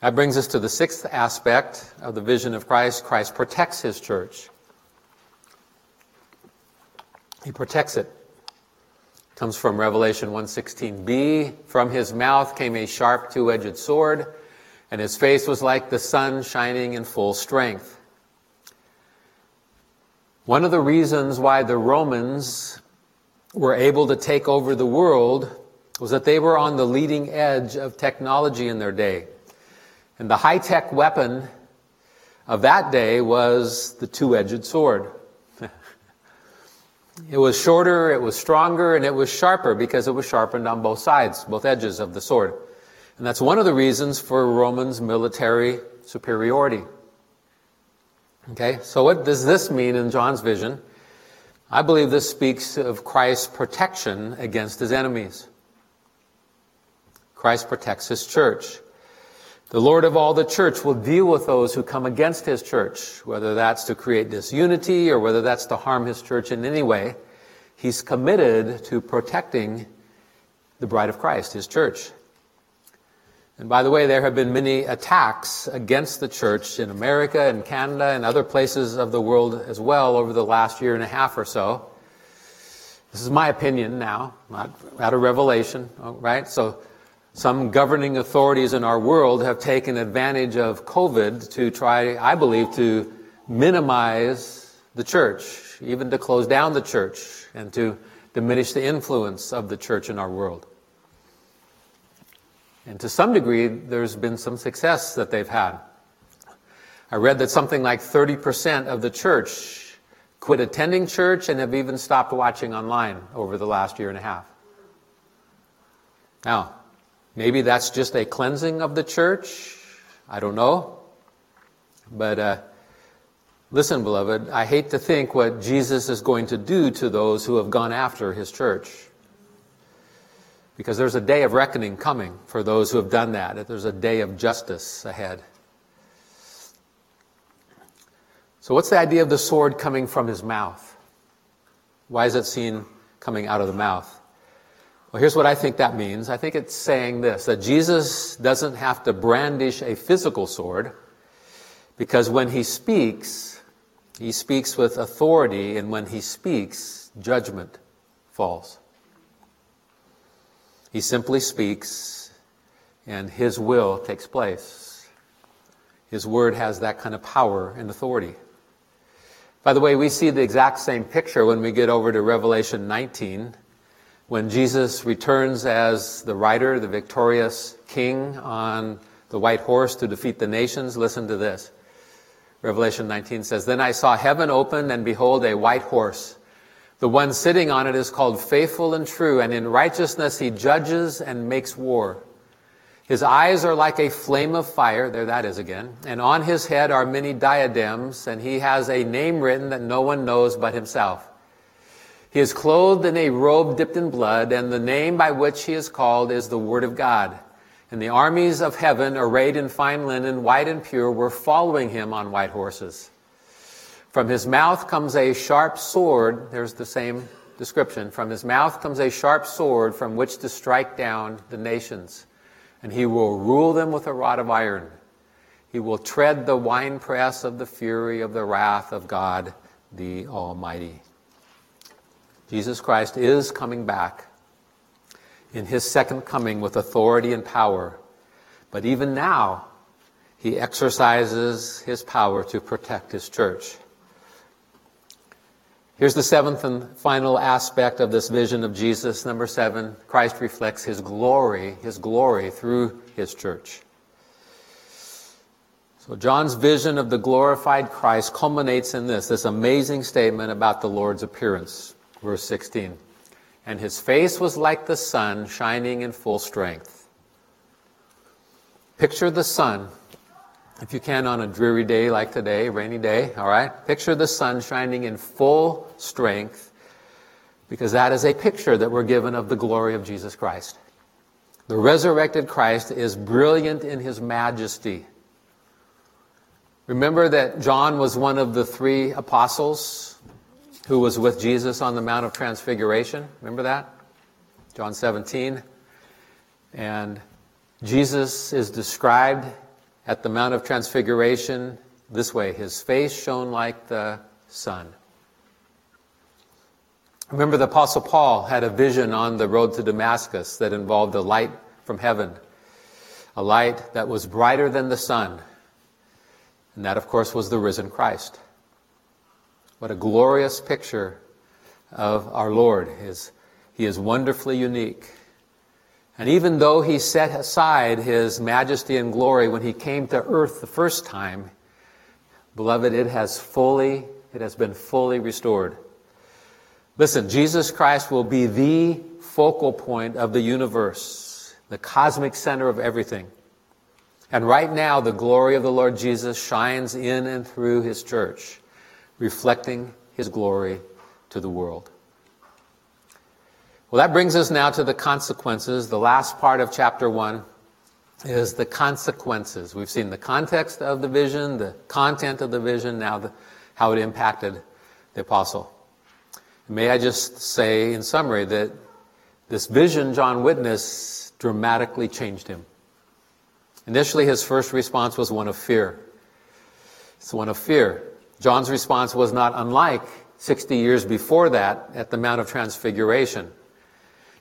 That brings us to the sixth aspect of the vision of Christ. Christ protects his church. He protects it comes from Revelation 1:16b. From his mouth came a sharp two-edged sword, and his face was like the sun shining in full strength. One of the reasons why the Romans were able to take over the world was that they were on the leading edge of technology in their day. And the high-tech weapon of that day was the two-edged sword. *laughs* It was shorter, it was stronger, and it was sharper because it was sharpened on both sides, both edges of the sword. And that's one of the reasons for Romans' military superiority. Okay, so what does this mean in John's vision? I believe this speaks of Christ's protection against his enemies. Christ protects his church. The Lord of all the church will deal with those who come against his church, whether that's to create disunity or whether that's to harm his church in any way. He's committed to protecting the bride of Christ, his church. And by the way, there have been many attacks against the church in America and Canada and other places of the world as well over the last year and a half or so. This is my opinion now, not out of revelation, right? So some governing authorities in our world have taken advantage of COVID to try, I believe, to minimize the church, even to close down the church and to diminish the influence of the church in our world. And to some degree, there's been some success that they've had. I read that something like 30% of the church quit attending church and have even stopped watching online over the last year and a half. Now, Maybe that's just a cleansing of the church. I don't know. But uh, listen, beloved, I hate to think what Jesus is going to do to those who have gone after his church. Because there's a day of reckoning coming for those who have done that. There's a day of justice ahead. So, what's the idea of the sword coming from his mouth? Why is it seen coming out of the mouth? Well, here's what I think that means. I think it's saying this that Jesus doesn't have to brandish a physical sword because when he speaks, he speaks with authority, and when he speaks, judgment falls. He simply speaks, and his will takes place. His word has that kind of power and authority. By the way, we see the exact same picture when we get over to Revelation 19 when Jesus returns as the rider, the victorious king on the white horse to defeat the nations, listen to this. Revelation 19 says, Then I saw heaven open, and behold, a white horse. The one sitting on it is called faithful and true, and in righteousness he judges and makes war. His eyes are like a flame of fire, there that is again, and on his head are many diadems, and he has a name written that no one knows but himself. He is clothed in a robe dipped in blood, and the name by which he is called is the Word of God. And the armies of heaven, arrayed in fine linen, white and pure, were following him on white horses. From his mouth comes a sharp sword. There's the same description. From his mouth comes a sharp sword from which to strike down the nations. And he will rule them with a rod of iron. He will tread the winepress of the fury of the wrath of God the Almighty. Jesus Christ is coming back in his second coming with authority and power. But even now, he exercises his power to protect his church. Here's the seventh and final aspect of this vision of Jesus. Number seven, Christ reflects his glory, his glory through his church. So John's vision of the glorified Christ culminates in this, this amazing statement about the Lord's appearance. Verse 16. And his face was like the sun shining in full strength. Picture the sun, if you can, on a dreary day like today, rainy day, all right? Picture the sun shining in full strength, because that is a picture that we're given of the glory of Jesus Christ. The resurrected Christ is brilliant in his majesty. Remember that John was one of the three apostles who was with Jesus on the Mount of Transfiguration. Remember that? John 17. And Jesus is described at the Mount of Transfiguration this way His face shone like the sun. Remember, the Apostle Paul had a vision on the road to Damascus that involved a light from heaven, a light that was brighter than the sun. And that, of course, was the risen Christ. What a glorious picture of our Lord. His, he is wonderfully unique. And even though he set aside his majesty and glory when he came to earth the first time, beloved, it has fully, it has been fully restored. Listen, Jesus Christ will be the focal point of the universe, the cosmic center of everything. And right now, the glory of the Lord Jesus shines in and through his church reflecting his glory to the world. Well, that brings us now to the consequences, the last part of chapter 1. is the consequences. We've seen the context of the vision, the content of the vision, now the, how it impacted the apostle. May I just say in summary that this vision John witnessed dramatically changed him. Initially, his first response was one of fear. It's one of fear. John's response was not unlike 60 years before that at the Mount of Transfiguration.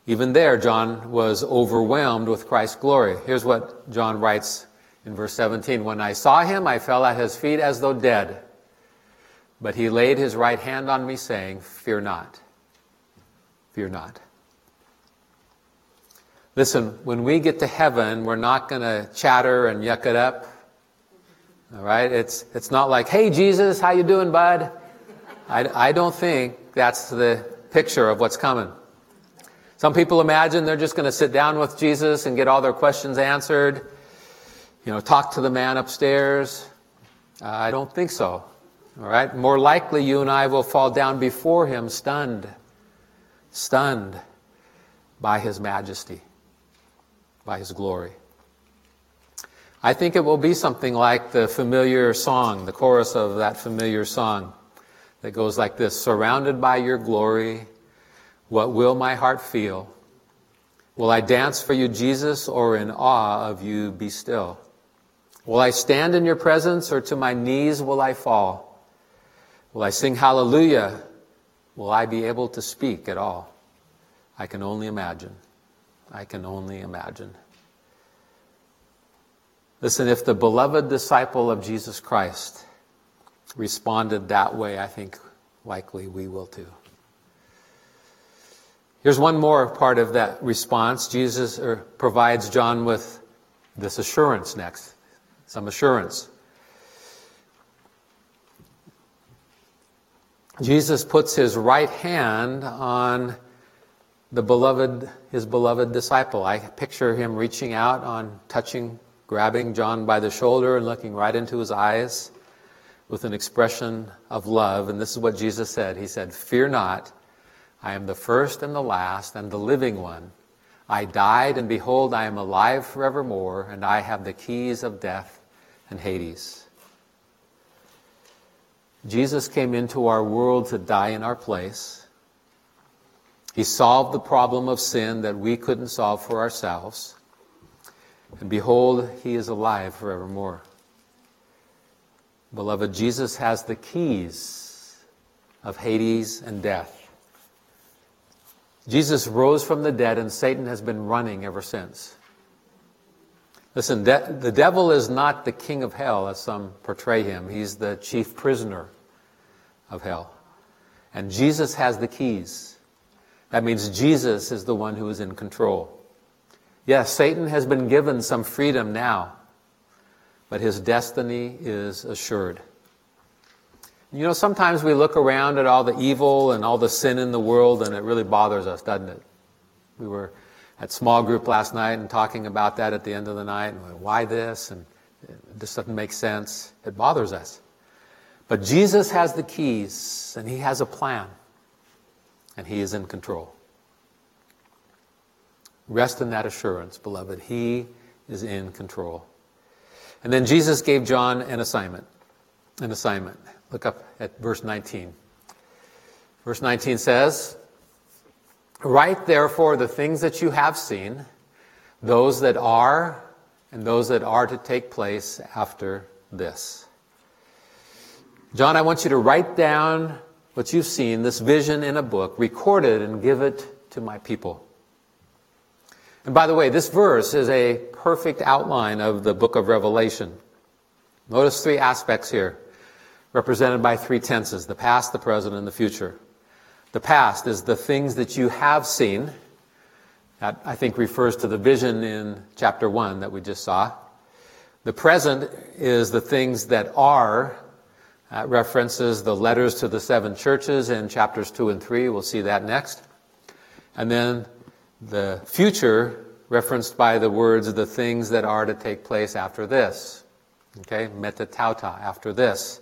Even there, John was overwhelmed with Christ's glory. Here's what John writes in verse 17 When I saw him, I fell at his feet as though dead. But he laid his right hand on me, saying, Fear not. Fear not. Listen, when we get to heaven, we're not going to chatter and yuck it up. All right? It's, it's not like, hey, Jesus, how you doing, bud? I, I don't think that's the picture of what's coming. Some people imagine they're just going to sit down with Jesus and get all their questions answered, you know, talk to the man upstairs. Uh, I don't think so. All right? More likely, you and I will fall down before him stunned, stunned by his majesty, by his glory. I think it will be something like the familiar song, the chorus of that familiar song that goes like this Surrounded by your glory, what will my heart feel? Will I dance for you, Jesus, or in awe of you be still? Will I stand in your presence, or to my knees will I fall? Will I sing hallelujah? Will I be able to speak at all? I can only imagine. I can only imagine. Listen, if the beloved disciple of Jesus Christ responded that way, I think likely we will too. Here's one more part of that response. Jesus er, provides John with this assurance next, some assurance. Jesus puts his right hand on the beloved, his beloved disciple. I picture him reaching out on touching, grabbing John by the shoulder and looking right into his eyes with an expression of love. And this is what Jesus said. He said, Fear not. I am the first and the last and the living one. I died, and behold, I am alive forevermore, and I have the keys of death and Hades. Jesus came into our world to die in our place. He solved the problem of sin that we couldn't solve for ourselves. And behold, he is alive forevermore. Beloved, Jesus has the keys of Hades and death. Jesus rose from the dead, and Satan has been running ever since. Listen, de- the devil is not the king of hell, as some portray him. He's the chief prisoner of hell. And Jesus has the keys. That means Jesus is the one who is in control. Yes, Satan has been given some freedom now, but his destiny is assured. You know, sometimes we look around at all the evil and all the sin in the world and it really bothers us, doesn't it? We were at small group last night and talking about that at the end of the night. And why this? And this doesn't make sense. It bothers us. But Jesus has the keys and he has a plan and he is in control. Rest in that assurance, beloved. He is in control. And then Jesus gave John an assignment. An assignment. Look up at verse 19. Verse 19 says, Write therefore the things that you have seen, those that are, and those that are to take place after this. John, I want you to write down what you've seen, this vision in a book, record it and give it to my people. And by the way, this verse is a perfect outline of the book of Revelation. Notice three aspects here represented by three tenses the past, the present, and the future. The past is the things that you have seen. That, I think, refers to the vision in chapter 1 that we just saw. The present is the things that are. That references the letters to the seven churches in chapters 2 and 3. We'll see that next. And then the future, referenced by the words, of the things that are to take place after this. Okay, metatauta, after this.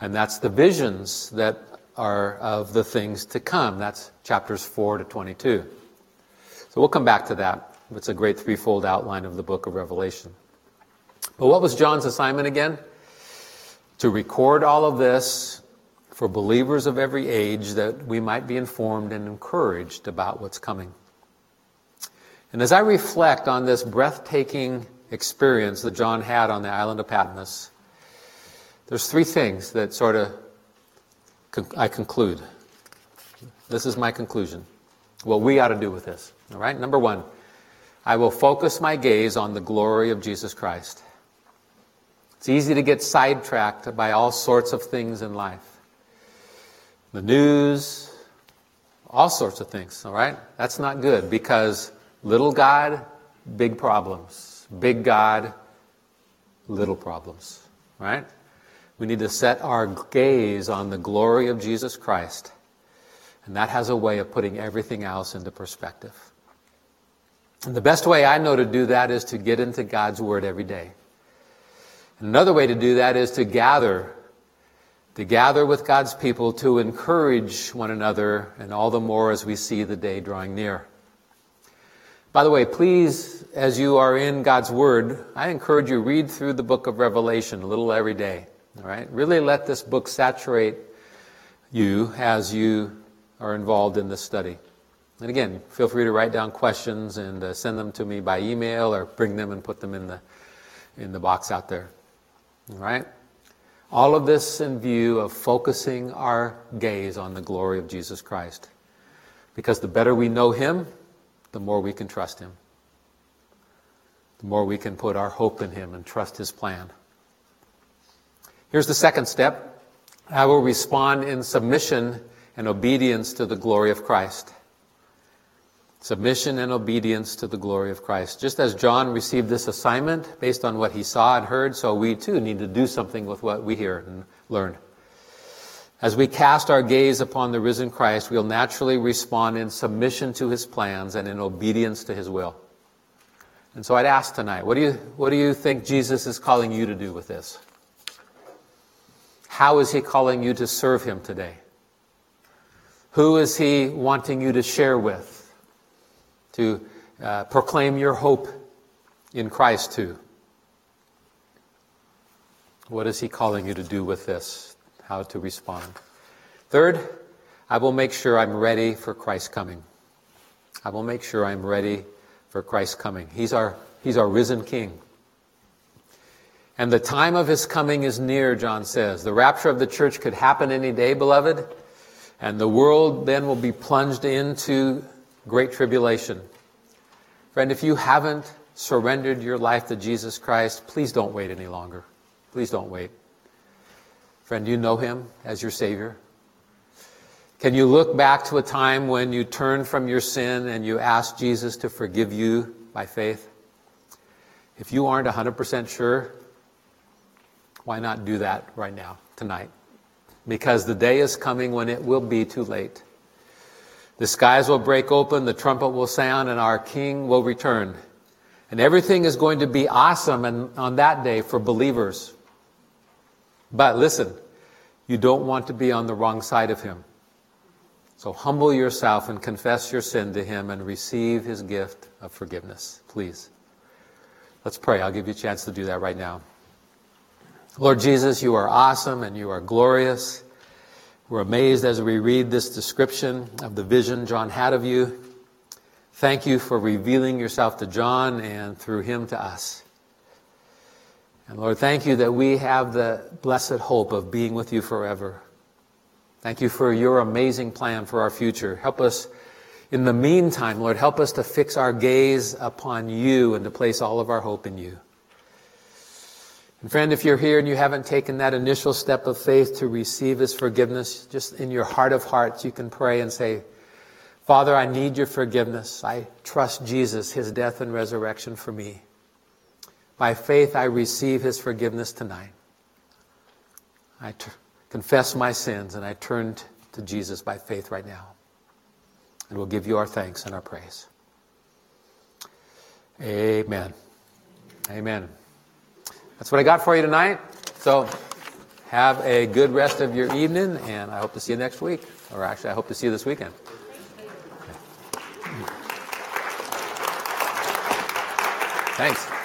And that's the visions that are of the things to come. That's chapters 4 to 22. So we'll come back to that. It's a great threefold outline of the book of Revelation. But what was John's assignment again? To record all of this for believers of every age that we might be informed and encouraged about what's coming. And as I reflect on this breathtaking experience that John had on the island of Patmos, there's three things that sort of I conclude. This is my conclusion. What we ought to do with this. All right? Number one, I will focus my gaze on the glory of Jesus Christ. It's easy to get sidetracked by all sorts of things in life the news, all sorts of things, all right? That's not good because little God, big problems. Big God, little problems, right? We need to set our gaze on the glory of Jesus Christ. And that has a way of putting everything else into perspective. And the best way I know to do that is to get into God's Word every day. Another way to do that is to gather, to gather with God's people to encourage one another, and all the more as we see the day drawing near. By the way, please, as you are in God's Word, I encourage you read through the book of Revelation a little every day. All right? Really let this book saturate you as you are involved in this study. And again, feel free to write down questions and uh, send them to me by email or bring them and put them in the, in the box out there. All right? All of this in view of focusing our gaze on the glory of Jesus Christ. Because the better we know Him, the more we can trust Him. The more we can put our hope in Him and trust His plan. Here's the second step I will respond in submission and obedience to the glory of Christ. Submission and obedience to the glory of Christ. Just as John received this assignment based on what he saw and heard, so we too need to do something with what we hear and learn. As we cast our gaze upon the risen Christ, we'll naturally respond in submission to his plans and in obedience to his will. And so I'd ask tonight, what do you, what do you think Jesus is calling you to do with this? How is He calling you to serve Him today? Who is He wanting you to share with? To uh, proclaim your hope in Christ to? What is He calling you to do with this? How to respond? Third, I will make sure I'm ready for Christ's coming. I will make sure I'm ready for Christ's coming. He's our, he's our risen King. And the time of his coming is near, John says. The rapture of the church could happen any day, beloved. And the world then will be plunged into great tribulation. Friend, if you haven't surrendered your life to Jesus Christ, please don't wait any longer. Please don't wait. Friend, do you know him as your Savior? Can you look back to a time when you turned from your sin and you asked Jesus to forgive you by faith? If you aren't 100% sure, why not do that right now, tonight? Because the day is coming when it will be too late. The skies will break open, the trumpet will sound, and our King will return. And everything is going to be awesome on that day for believers. But listen, you don't want to be on the wrong side of Him. So humble yourself and confess your sin to Him and receive His gift of forgiveness, please. Let's pray. I'll give you a chance to do that right now. Lord Jesus, you are awesome and you are glorious. We're amazed as we read this description of the vision John had of you. Thank you for revealing yourself to John and through him to us. And Lord, thank you that we have the blessed hope of being with you forever. Thank you for your amazing plan for our future. Help us in the meantime, Lord, help us to fix our gaze upon you and to place all of our hope in you. And friend, if you're here and you haven't taken that initial step of faith to receive His forgiveness, just in your heart of hearts, you can pray and say, Father, I need your forgiveness. I trust Jesus, His death and resurrection for me. By faith, I receive His forgiveness tonight. I t- confess my sins and I turn t- to Jesus by faith right now. And we'll give you our thanks and our praise. Amen. Amen. That's what I got for you tonight. So have a good rest of your evening, and I hope to see you next week. Or actually, I hope to see you this weekend. Thanks.